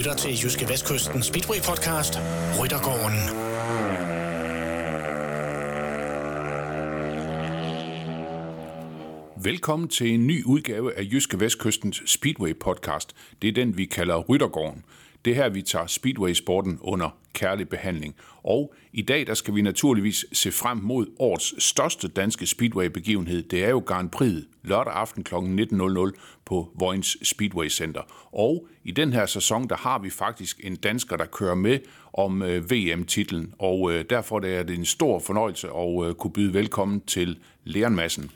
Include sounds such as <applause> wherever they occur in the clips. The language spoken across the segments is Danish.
lytter til Jyske Vestkysten Speedway podcast Ryttergården. Velkommen til en ny udgave af Jyske Vestkystens Speedway podcast. Det er den, vi kalder Ryttergården. Det er her, vi tager Speedway-sporten under kærlig behandling. Og i dag der skal vi naturligvis se frem mod årets største danske Speedway-begivenhed. Det er jo Grand Prix lørdag aften kl. 19.00 på Vojens Speedway Center. Og i den her sæson, der har vi faktisk en dansker, der kører med om øh, VM-titlen. Og øh, derfor er det en stor fornøjelse at øh, kunne byde velkommen til Leon Madsen.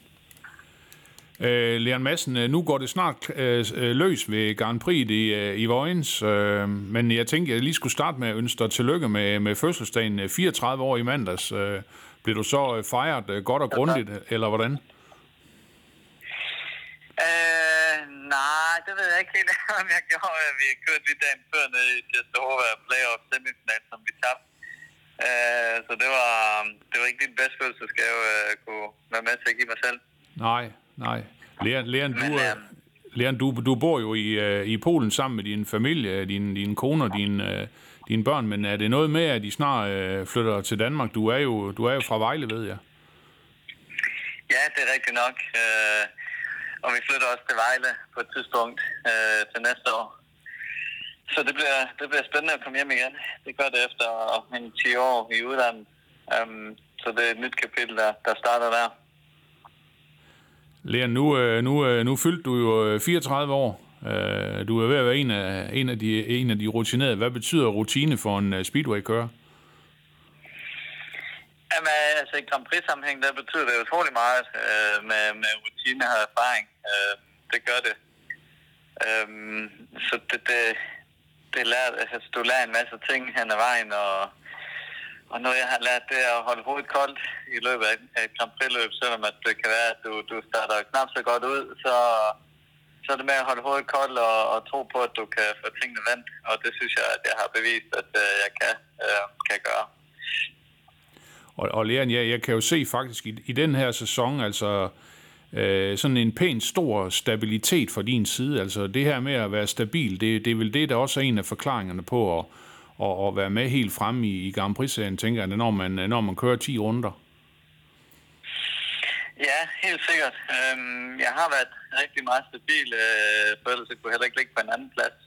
Øh, Leon Madsen, øh, nu går det snart øh, øh, løs ved Grand Prix i, øh, i Vojens, øh, men jeg tænkte, jeg lige skulle starte med at ønske dig tillykke med, med fødselsdagen. 34 år i mandags. Øh, blev du så fejret øh, godt og grundigt, eller hvordan? Øh, nej, det ved jeg ikke helt, <laughs> om jeg gjorde. Vi kørte lige dagen før nede i Testahova playoff semifinal, som vi tabte. Øh, så det var, det var ikke din bedste fødselsgave, jeg kunne være med til at give mig selv. Nej, nej. Leon, Leon, du, Men, øh, Leon, du, du bor jo i, øh, i Polen sammen med din familie, din, din kone og din, øh, dine børn, men er det noget med, at de snart øh, flytter til Danmark? Du er, jo, du er jo fra Vejle, ved jeg. Ja, det er rigtigt nok. Øh, og vi flytter også til Vejle på et tidspunkt øh, til næste år. Så det bliver, det bliver spændende at komme hjem igen. Det gør det efter en 10 år i udlandet. Um, så det er et nyt kapitel, der, der starter der. Leon, nu, øh, nu, øh, nu fyldte du jo øh, 34 år. Du er ved at være en af, en af, de, en af de rutinerede. Hvad betyder rutine for en speedway-kører? Jamen, altså i Grand Prix-sammenhæng, der betyder det utrolig meget øh, med, med rutine og erfaring. Øh, det gør det. Øh, så det, det, det lærer, altså, du lærer en masse ting hen ad vejen, og, og når jeg har lært, det at holde hovedet koldt i løbet af et Grand Prix-løb, selvom at det kan være, at du, du starter knap så godt ud, så, så er det med at holde hovedet koldt og, og tro på, at du kan få tingene vendt, og det synes jeg, at jeg har bevist, at øh, jeg kan, øh, kan gøre. Og, og Leon, ja, jeg kan jo se faktisk i, i den her sæson, altså øh, sådan en pæn stor stabilitet fra din side. Altså det her med at være stabil, det, det er vel det, der også er en af forklaringerne på at, og, og være med helt frem i, i Grand Prix-serien, tænker jeg, når man, når man kører 10 runder. Ja, helt sikkert. Øhm, jeg har været rigtig meget stabil, øh, for ellers kunne jeg heller ikke ligge på en anden plads.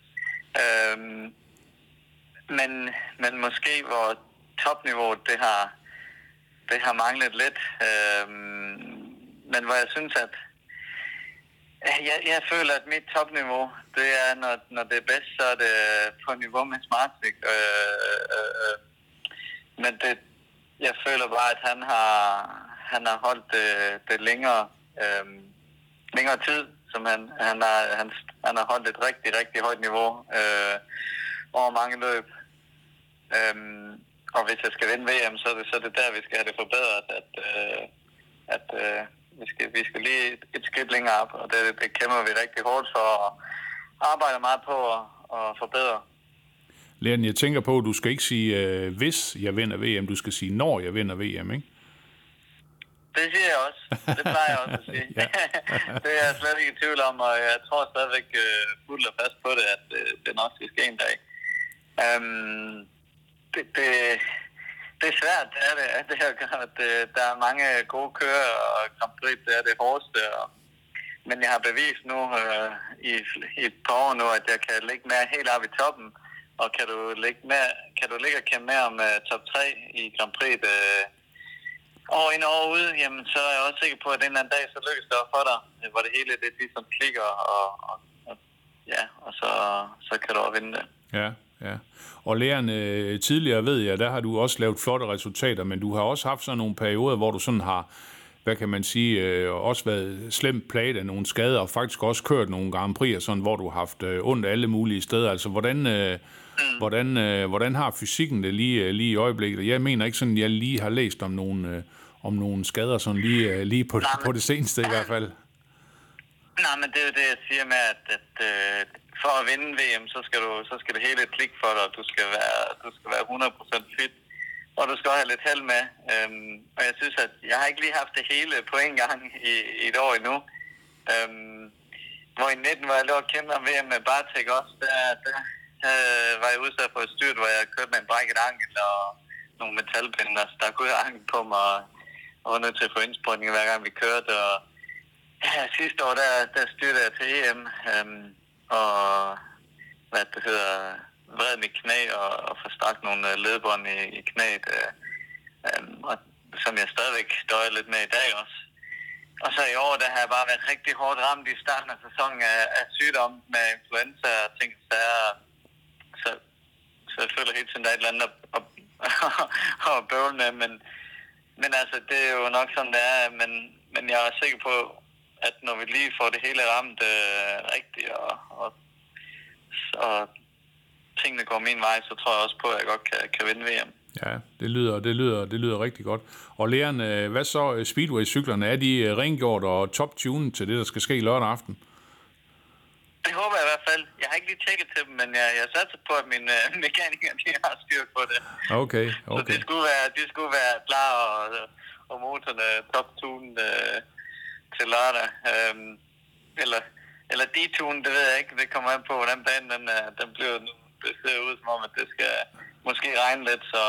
Øhm, men, men måske hvor topniveauet det har, det har manglet lidt. Øhm, men hvor jeg synes, at <laughs> jeg, jeg føler, at mit topniveau, det er, når, når det er bedst, så er det på niveau med Smartstick. Øh, øh, øh. Men det, jeg føler bare, at han har, han har holdt det, det længere, øh, længere tid, som han, han, har, han, han har holdt et rigtig, rigtig højt niveau øh, over mange løb. Øh, og hvis jeg skal vinde VM, så er det, så er det der, vi skal have det forbedret, at, øh, at øh, vi, skal, vi skal lige et, et skridt længere op, og det, det kæmper vi rigtig hårdt for, og arbejder meget på at, at forbedre. Leon, jeg tænker på, at du skal ikke sige, øh, hvis jeg vinder VM, du skal sige, når jeg vinder VM, ikke? Det siger jeg også. Det plejer jeg også at sige. <laughs> <laughs> det er jeg slet ikke i tvivl om, og jeg tror stadigvæk uh, fuldt og fast på det, at uh, det nok skal ske en dag. Um, det, det, det er svært, det er det. det er, at øh, der er mange gode kører, og Grand Prix det er det hårdeste. Og, men jeg har bevist nu øh, i, i et par år nu, at jeg kan ligge med helt op i toppen. Og kan du ligge, med, kan du ligge og kæmpe med om uh, top 3 i Grand Prix øh, år ind og år ude, jamen, så er jeg også sikker på, at en eller anden dag, så lykkes det for dig, øh, hvor det hele det ligesom klikker, og, og, og ja, og så, så kan du også vinde det. Ja, ja. Og lærerne øh, tidligere ved jeg, der har du også lavet flotte resultater, men du har også haft sådan nogle perioder, hvor du sådan har, hvad kan man sige, øh, også været slemt plaget af nogle skader, og faktisk også kørt nogle Grand Prix, sådan, hvor du har haft øh, ondt alle mulige steder. Altså, hvordan, øh, mm. hvordan, øh, hvordan har fysikken det lige, lige i øjeblikket? Jeg mener ikke sådan, jeg lige har læst om nogle, øh, om nogle skader, sådan lige, øh, lige på, Nej, på det seneste i hvert fald. Nej, men det er jo det, jeg siger med, at, at øh, for at vinde VM, så skal, du, så skal det hele klikke for dig. Du skal være, du skal være 100% fit, og du skal have lidt held med. Øhm, og jeg synes, at jeg har ikke lige haft det hele på en gang i, i et år endnu. Øhm, hvor i 19, hvor jeg lå og kæmpe om VM med Bartek også, der, der, øh, var jeg udsat for et styrt, hvor jeg kørte med en brækket ankel og nogle metalpinder, så der kunne jeg ankel på mig, og og var nødt til at få indsprøjtning hver gang vi kørte. Og ja, sidste år, der, der styrte jeg til EM, øhm, og hvad det hedder, vred mit knæ og, og få strakt nogle øh, ledbånd i, i knæet, øh, øh, og, som jeg stadigvæk døjer lidt med i dag også. Og så i år, der har jeg bare været rigtig hårdt ramt i starten af sæsonen af, af sygdom med influenza og ting, så, så, så jeg føler helt tiden, der er et eller andet at, at, <laughs> at bøvle med, men, men altså, det er jo nok sådan, det er, men, men jeg er sikker på, at når vi lige får det hele ramt øh, rigtigt, og, og, og tingene går min vej, så tror jeg også på, at jeg godt kan, kan vinde VM. Ja, det lyder, det lyder, det lyder rigtig godt. Og øh, hvad så Speedway-cyklerne? Er de øh, rengjort og top-tunet til det, der skal ske lørdag aften? Det håber jeg i hvert fald. Jeg har ikke lige tjekket til dem, men jeg, jeg satser på, at mine uh, <laughs> mekanikere de har styr på det. Okay, okay. Så de skulle være, de skulle være klar og, og motorerne top-tunet uh, til lørdag. Um, eller, eller de-tune, det ved jeg ikke. Det kommer an på, hvordan banen den, uh, den bliver nu. Det ser ud som om, at det skal måske regne lidt, så...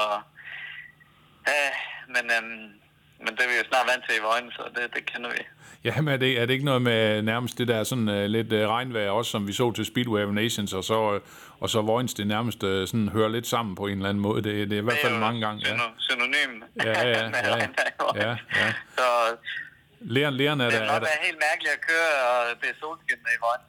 Uh, men, um, men det er vi jo snart vant til i vøjne, så det, det kender vi. Ja, men er det, er det ikke noget med nærmest det der sådan uh, lidt uh, regnvejr, også som vi så til Speedway of Nations, og så, uh, og så Vojens det nærmest uh, sådan hører lidt sammen på en eller anden måde. Det, det er i hvert fald mange gange. Ja. Synonym. Ja, ja, <laughs> ja. ja, ja. Så, Leon, Leon er det der... Det må være helt mærkeligt at køre, og det er solskin i Vojens.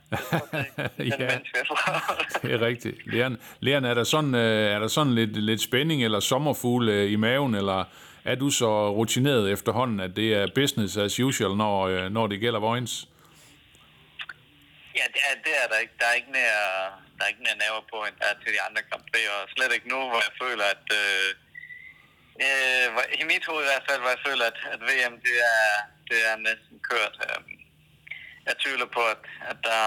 <laughs> ja, <laughs> det er rigtigt. Leon, Leon er der sådan, uh, er der sådan lidt, lidt spænding eller sommerfugle uh, i maven, eller er du så rutineret efterhånden, at det er business as usual, når, når det gælder Vojens? Ja, det er, det er der ikke. Der er ikke mere, der er ikke mere nerver på, end der er til de andre Prix, og slet ikke nu, hvor jeg føler, at øh, øh, i mit hoved i hvert fald, hvor jeg føler, at, at VM, det er, det er næsten kørt. Øh, jeg tvivler på, at, at, der,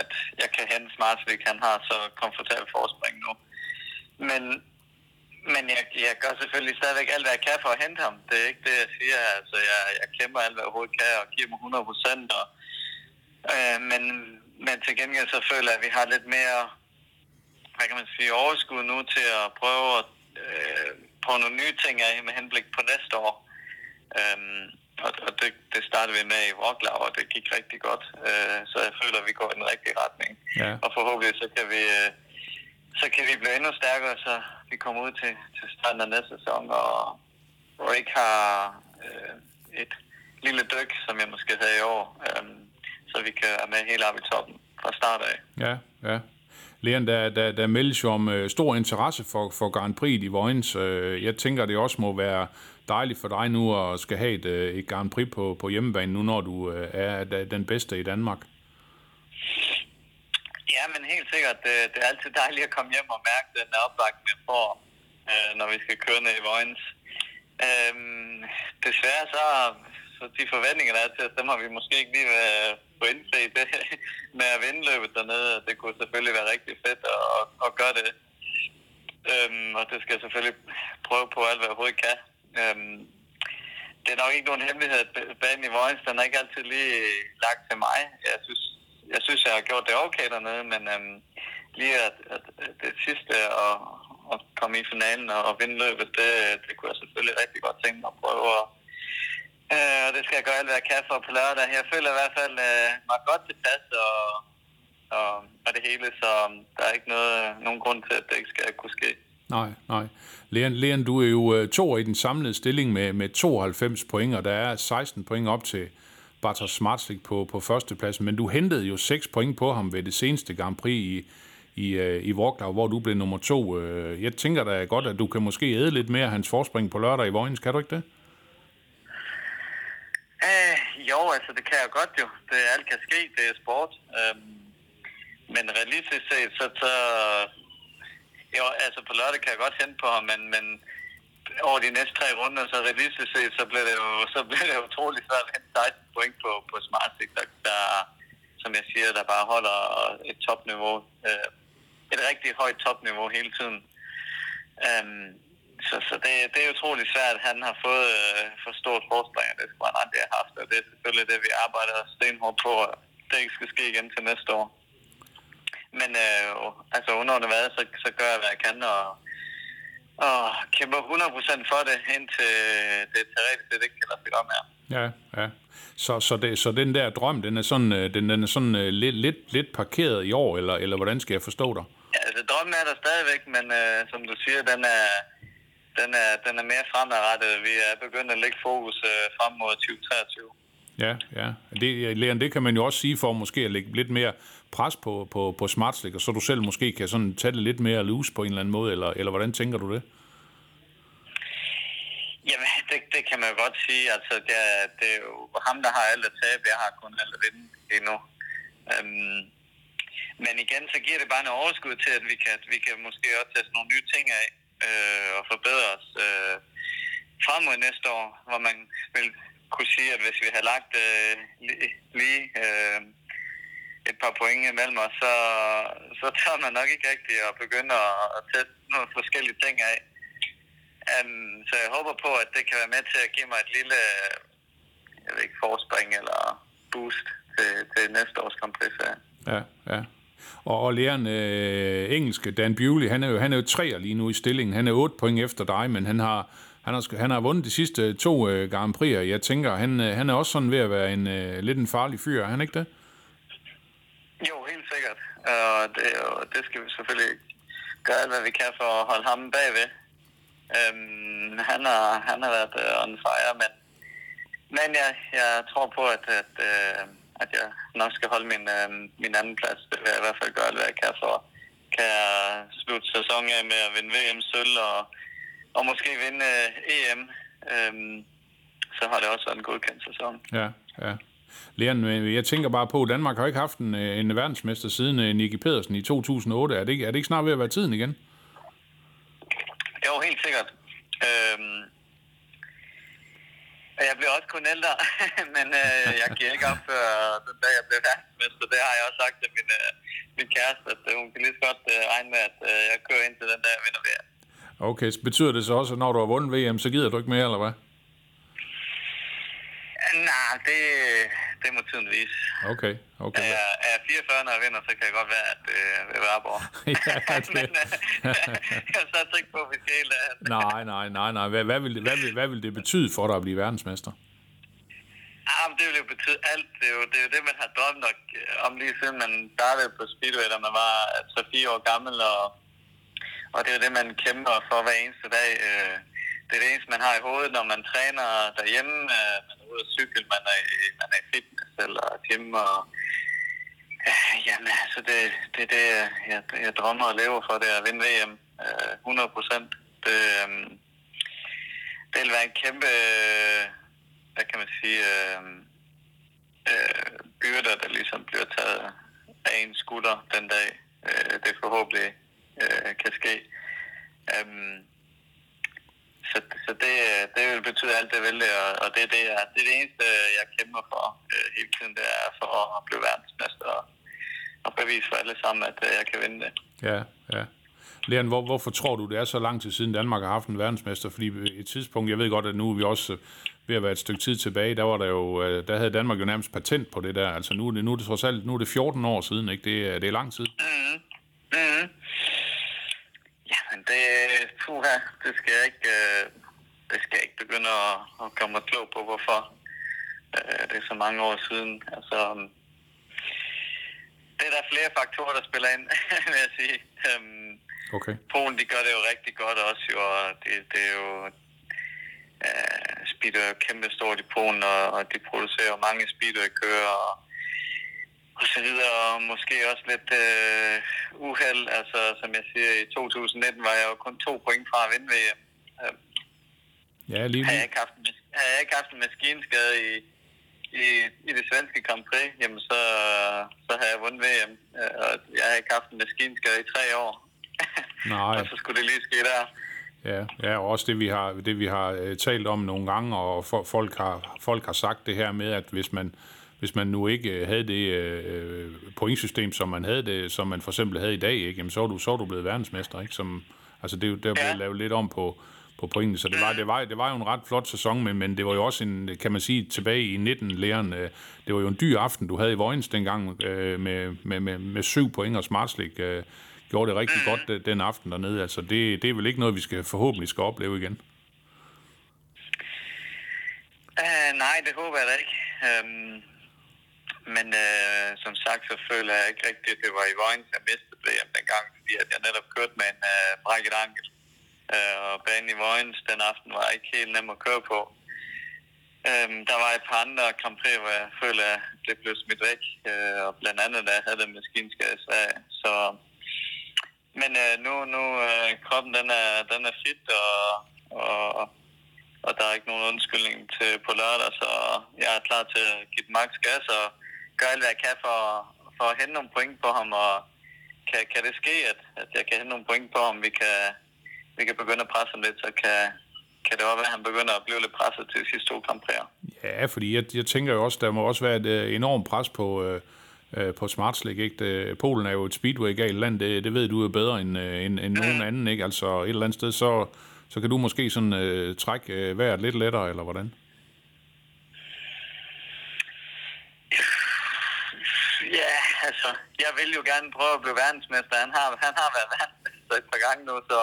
at jeg kan hente Smartsvik, han har så komfortabel forspring nu. Men men jeg, jeg gør selvfølgelig stadigvæk alt, hvad jeg kan for at hente ham. Det er ikke det, jeg siger. Altså, jeg, jeg kæmper alt, hvad jeg overhovedet kan, og giver mig 100 procent. Øh, men, men til gengæld så føler jeg, at vi har lidt mere, hvad kan man sige, overskud nu til at prøve at øh, prøve nogle nye ting af med henblik på næste år. Øh, og og det, det startede vi med i Wroclaw, og det gik rigtig godt. Øh, så jeg føler, at vi går i den rigtige retning. Ja. Og forhåbentlig så kan vi... Øh, så kan vi blive endnu stærkere, så vi kommer ud til, til starten af næste sæson, og Rick har øh, et lille dyk, som jeg måske havde i år, øh, så vi kan være med helt op i toppen fra start af. Ja, ja. Leon, der, der, der meldes jo om øh, stor interesse for, for Grand Prix i Vojens. Øh, jeg tænker, det også må være dejligt for dig nu at skal have et, øh, et Grand Prix på, på hjemmebane, nu når du øh, er den bedste i Danmark. Ja, men helt sikkert. Det, det er altid dejligt at komme hjem og mærke den opbakning, jeg får, når vi skal køre ned i Vojens. Øhm, desværre så, så de forventninger, der er til os, dem har vi måske ikke lige været på indse det <laughs> med at vinde løbet dernede. Det kunne selvfølgelig være rigtig fedt at, at gøre det. Øhm, og det skal jeg selvfølgelig prøve på alt, hvad jeg overhovedet kan. Øhm, det er nok ikke nogen hemmelighed, at banen i Vojens, den er ikke altid lige lagt til mig. Jeg synes, jeg synes, jeg har gjort det okay dernede, men øhm, lige at, at, det sidste og, at komme i finalen og, og vinde løbet, det, det kunne jeg selvfølgelig rigtig godt tænke mig at prøve. Og, øh, og det skal jeg gøre alt, hvad jeg kan for på lørdag. Jeg føler i hvert fald øh, mig godt tilpas og, og, og det hele, så øhm, der er ikke noget, nogen grund til, at det ikke skal kunne ske. Nej, nej. Leon, Leon du er jo øh, to i den samlede stilling med, med 92 point, og der er 16 point op til, Bartosz Smartslik på, på førstepladsen, men du hentede jo 6 point på ham ved det seneste Grand Prix i, i, øh, i Wroclaw, hvor du blev nummer to. Øh, jeg tænker da godt, at du kan måske æde lidt mere af hans forspring på lørdag i Vojens. Kan du ikke det? Uh, jo, altså det kan jeg godt jo. Det, alt kan ske, det er sport. Øhm, men realistisk set, så, så jo, altså på lørdag kan jeg godt hente på ham, men, men over de næste tre runder, så realistisk set, så bliver det jo, så bliver det utroligt svært at hente 16 point på, på Smart der, der, som jeg siger, der bare holder et topniveau. Øh, et rigtig højt topniveau hele tiden. Øhm, så, så det, det er utroligt svært, at han har fået øh, for stort forspring, og det skulle han aldrig have haft, og det er selvfølgelig det, vi arbejder stenhårdt på, at det ikke skal ske igen til næste år men øh, altså undervejs, så, så gør jeg, hvad jeg kan, og, og kæmper 100% for det, indtil det teoretisk set ikke kan lade sig gøre mere. Ja, ja. Så, så, det, så den der drøm, den er sådan, øh, den, den er sådan uh, lidt, lidt, lidt parkeret i år, eller, eller hvordan skal jeg forstå dig? Ja, altså drømmen er der stadigvæk, men uh, som du siger, den er, den, er, den er mere fremadrettet. Vi er begyndt at lægge fokus uh, frem mod 2023. Ja, ja. Det, Leon, det kan man jo også sige for måske at lægge lidt mere pres på, på, på smartslikker, så du selv måske kan sådan tage det lidt mere loose på en eller anden måde, eller, eller hvordan tænker du det? Jamen, det, det kan man godt sige. Altså, det er, det er jo ham, der har alt at tabe. Jeg har kun alt at vinde endnu. Øhm, men igen, så giver det bare en overskud til, at vi kan, vi kan måske også teste nogle nye ting af øh, og forbedre os øh, frem mod næste år, hvor man vil kunne sige, at hvis vi har lagt øh, lige, lige øh, et par point imellem os, så, så tør man nok ikke rigtigt at begynde at, at teste nogle forskellige ting af. Um, så jeg håber på, at det kan være med til at give mig et lille jeg ved ikke, forspring eller boost til, til næste års Grand Prix. Ja, ja. Og, og læreren øh, engelske, Dan Bewley, han er jo, han er jo treer lige nu i stillingen. Han er 8 point efter dig, men han har, han har, han har vundet de sidste to øh, Grand Prix'er. Jeg tænker, han, øh, han er også sådan ved at være en øh, lidt en farlig fyr, er han ikke det? Og det, og det skal vi selvfølgelig gøre alt, hvad vi kan for at holde ham bagved. Øhm, han, har, han har været øh, on fire, men, men jeg, jeg tror på, at, at, øh, at jeg nok skal holde min, øh, min anden plads. Det vil jeg i hvert fald gøre alt, hvad jeg kan for. Kan jeg slutte sæsonen af med at vinde VM-sølv og, og måske vinde øh, EM, øh, så har det også været en godkendt sæson. Ja, ja. Leon, jeg tænker bare på, at Danmark har ikke haft en, en verdensmester siden Nicky Pedersen i 2008. Er det, ikke, er det ikke snart ved at være tiden igen? Jo, helt sikkert. Øhm, jeg bliver også kun ældre, <laughs> men øh, jeg giver ikke op før den dag, jeg bliver verdensmester. Det har jeg også sagt til min, øh, min kæreste, at øh, hun kan lige så godt øh, regne med, at øh, jeg kører ind til den dag, jeg vinder VM. Okay, så betyder det så også, at når du har vundet VM, så gider du ikke mere, eller hvad? Nej, det, det må tiden vise. Okay, okay. Er, er jeg 44, når jeg vinder, så kan det godt være, at <laughs> <laughs> det øh, vil være ja, okay. Men øh, jeg er så ikke på, at vi skal helt af. <laughs> nej, nej, nej, nej. Hvad, hvad, vil det, hvad, vil, hvad vil det betyde for dig at blive verdensmester? Ah, men det vil jo betyde alt. Det er jo det, er jo det man har drømt nok øh, om lige siden man startede på Speedway, da man var 3-4 år gammel. Og, og det er jo det, man kæmper for hver eneste dag. Det er det eneste, man har i hovedet, når man træner derhjemme. Øh, man er ude at cykle, man er, i, man er i fitness eller gym. Og, øh, jamen, altså, det, det er det, jeg, jeg drømmer og lever for, det er at vinde VM. Øh, 100 procent. Det, øhm, det vil være en kæmpe hvad kan man sige, øhm, øh, øh, byrder, der ligesom bliver taget af en skulder den dag, øh, det forhåbentlig øh, kan ske. Um, så, så det, det vil betyde alt det vil, og, og det, det, er, det er det eneste, jeg kæmper for øh, hele tiden, det er for at blive verdensmester og, og bevise for alle sammen, at øh, jeg kan vinde det. Ja, ja. Leon, hvor, hvorfor tror du, det er så lang tid siden Danmark har haft en verdensmester? Fordi et tidspunkt, jeg ved godt, at nu er vi også ved at være et stykke tid tilbage, der var der jo, øh, der havde Danmark jo nærmest patent på det der. Altså nu er det, nu er det trods alt, nu er det 14 år siden, ikke? Det, er, det er lang tid. Mm-hmm. Mm-hmm. Det, puha, det skal jeg ikke, øh, det skal jeg ikke begynde at, at komme og klog på, hvorfor øh, det er så mange år siden. Altså, det er der flere faktorer, der spiller ind, <laughs> vil jeg sige. Øhm, okay. Polen, de gør det jo rigtig godt også, jo, og det, det er jo... Uh, speeder er kæmpe stort i Polen, og, og de producerer mange speeder i kører, og, og så videre, og måske også lidt uh, uheld. Altså, som jeg siger, i 2019 var jeg jo kun to point fra at vinde VM. Uh, ja, lige havde jeg, ikke haft en, havde jeg ikke haft en maskinskade i, i, i det svenske Grand Prix, jamen så, så havde jeg vundet VM. Og jeg har ikke haft en maskinskade i tre år. Nej. <laughs> og så skulle det lige ske der. Ja, ja, og også det vi har det vi har uh, talt om nogle gange, og for, folk har folk har sagt det her med, at hvis man hvis man nu ikke havde det uh, pointsystem, som man havde det, som man for eksempel havde i dag, ikke, jamen, så er du så er du blevet verdensmester, ikke? Som, altså det, der bliver ja. lavet lidt om på på pointene. Så det var, det, var, det var jo en ret flot sæson, men, men det var jo også en, kan man sige, tilbage i 19-læren, øh, det var jo en dyr aften, du havde i Vojens dengang, øh, med, med, med, med syv point, og Smartslik øh, gjorde det rigtig godt øh, den aften dernede. Altså, det, det er vel ikke noget, vi skal forhåbentlig skal opleve igen? Uh, nej, det håber jeg da ikke. Um, men øh, som sagt, så føler jeg ikke rigtigt, at det var i Vojens, jeg mistede VM dengang, fordi at jeg netop kørte med en øh, brækket ankel. Øh, og banen i Vojens den aften var ikke helt nem at køre på. Øh, der var et par andre Grand Prix, hvor jeg føler, at det blev smidt væk. Øh, og blandt andet, da jeg havde den maskinskade i Sverige. Så, men øh, nu, nu øh, kroppen den er, den er fit, og, og og der er ikke nogen undskyldning til på lørdag, så jeg er klar til at give den max gas og gøre alt, hvad jeg kan for, for at hente nogle point på ham, og kan, kan det ske, at, at jeg kan hente nogle point på ham, vi kan, vi kan begynde at presse ham lidt, så kan, kan det også være, at han begynder at blive lidt presset til de sidste to kampræer. Ja, fordi jeg, jeg tænker jo også, der må også være et uh, enormt pres på, uh, uh, på Smartslik, ikke? Polen er jo et speedway-galt land, det, det ved du jo bedre end, uh, end, end mm. nogen anden, ikke? Altså et eller andet sted, så så kan du måske sådan øh, trække øh, vejret lidt lettere, eller hvordan? Ja, altså, jeg vil jo gerne prøve at blive verdensmester. Han har, han har været verdensmester et par gange nu, så,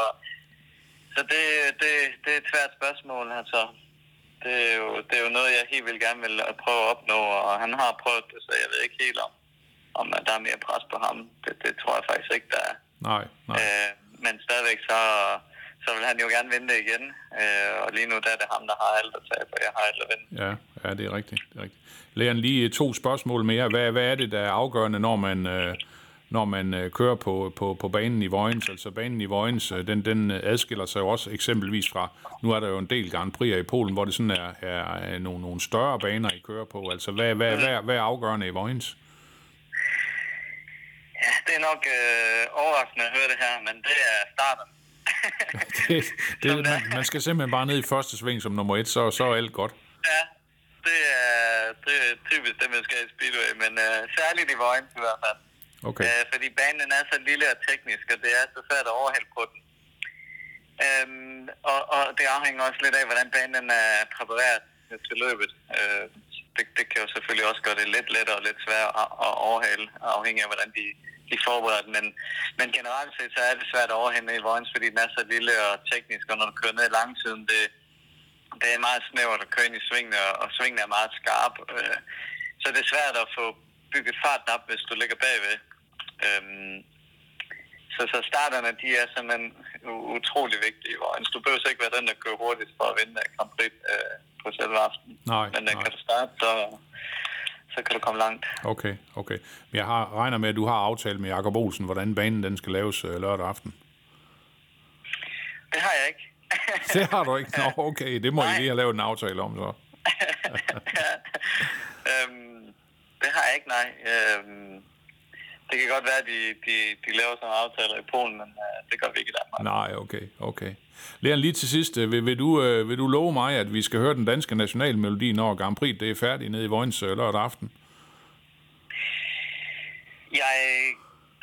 så det, det, det er et svært spørgsmål. Altså, det, er jo, det er jo noget, jeg helt vil gerne vil prøve at opnå, og han har prøvet det, så jeg ved ikke helt om, om der er mere pres på ham. Det, det tror jeg faktisk ikke, der er. Nej, nej. Øh, men stadigvæk så, så vil han jo gerne vinde det igen. Øh, og lige nu der er det ham, der har alt at tabe, og jeg har alt at vinde. Ja, ja det er rigtigt. Det er rigtigt. Leon, lige to spørgsmål mere. Hvad, hvad er det, der er afgørende, når man, øh, når man øh, kører på, på, på banen i Vojens? Altså banen i Vojens, øh, den, den adskiller sig jo også eksempelvis fra, nu er der jo en del Grand Prix i Polen, hvor det sådan er, er, er nogle, nogle større baner, I kører på. Altså hvad, hvad, mm. hvad, hvad er afgørende i Vojens? Ja, det er nok øh, overraskende at høre det her, men det er starten <laughs> det, det, man, man skal simpelthen bare ned i første sving som nummer et, så, så er alt godt. Ja, det er, det er typisk det, man skal i Speedway, men uh, særligt i Vojens i hvert fald. Okay. Uh, fordi banen er så lille og teknisk, og det er så svært at overhælde på den. Um, og, og det afhænger også lidt af, hvordan banen er præpareret til løbet. Uh, det, det kan jo selvfølgelig også gøre det lidt lettere og lidt sværere at, at overhale, afhængig af, hvordan de de forberedt, men, men generelt set så er det svært at overhænde i Vojens, fordi den er så lille og teknisk, og når du kører ned langsiden, det, det er meget snævert at køre ind i svingene, og svingene er meget skarp. Øh, så det er svært at få bygget farten op, hvis du ligger bagved. Øhm, så, så starterne, de er simpelthen utrolig vigtige i Vojens. Du behøver ikke være den, der kører hurtigst for at vinde Grand Prix øh, på selve aften. Nej, Men den nej. kan du starte, så, så kan du komme langt. Okay, okay. Men jeg har, regner med, at du har aftalt med Jakob Olsen, hvordan banen den skal laves øh, lørdag aften. Det har jeg ikke. <laughs> det har du ikke? Nå, okay. Det må Nej. I lige have lavet en aftale om, så. <laughs> øhm, det har jeg ikke, nej. Øhm, det kan godt være, at de, de, de laver sådan aftaler i Polen, men uh, det gør vi ikke i Danmark. Nej, okay, okay. Leon, lige til sidst, øh, vil, vil, du, øh, vil du love mig, at vi skal høre den danske nationalmelodi, når Grand Prix det er færdigt nede i Vojens øh, lørdag aften? Jeg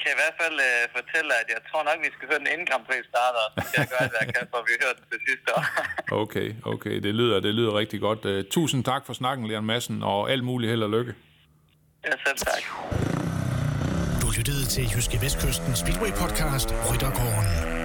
kan i hvert fald uh, fortælle, at jeg tror nok, vi skal høre den inden Grand Prix starter. Så jeg gøre, hvad jeg kan, for vi hørt den det sidste år. <laughs> okay, okay. Det lyder, det lyder rigtig godt. Uh, tusind tak for snakken, Leon Madsen, og alt muligt held og lykke. Ja, selv tak. Lyttede til Jyske Vestkysten Speedway Podcast, Ryttergården.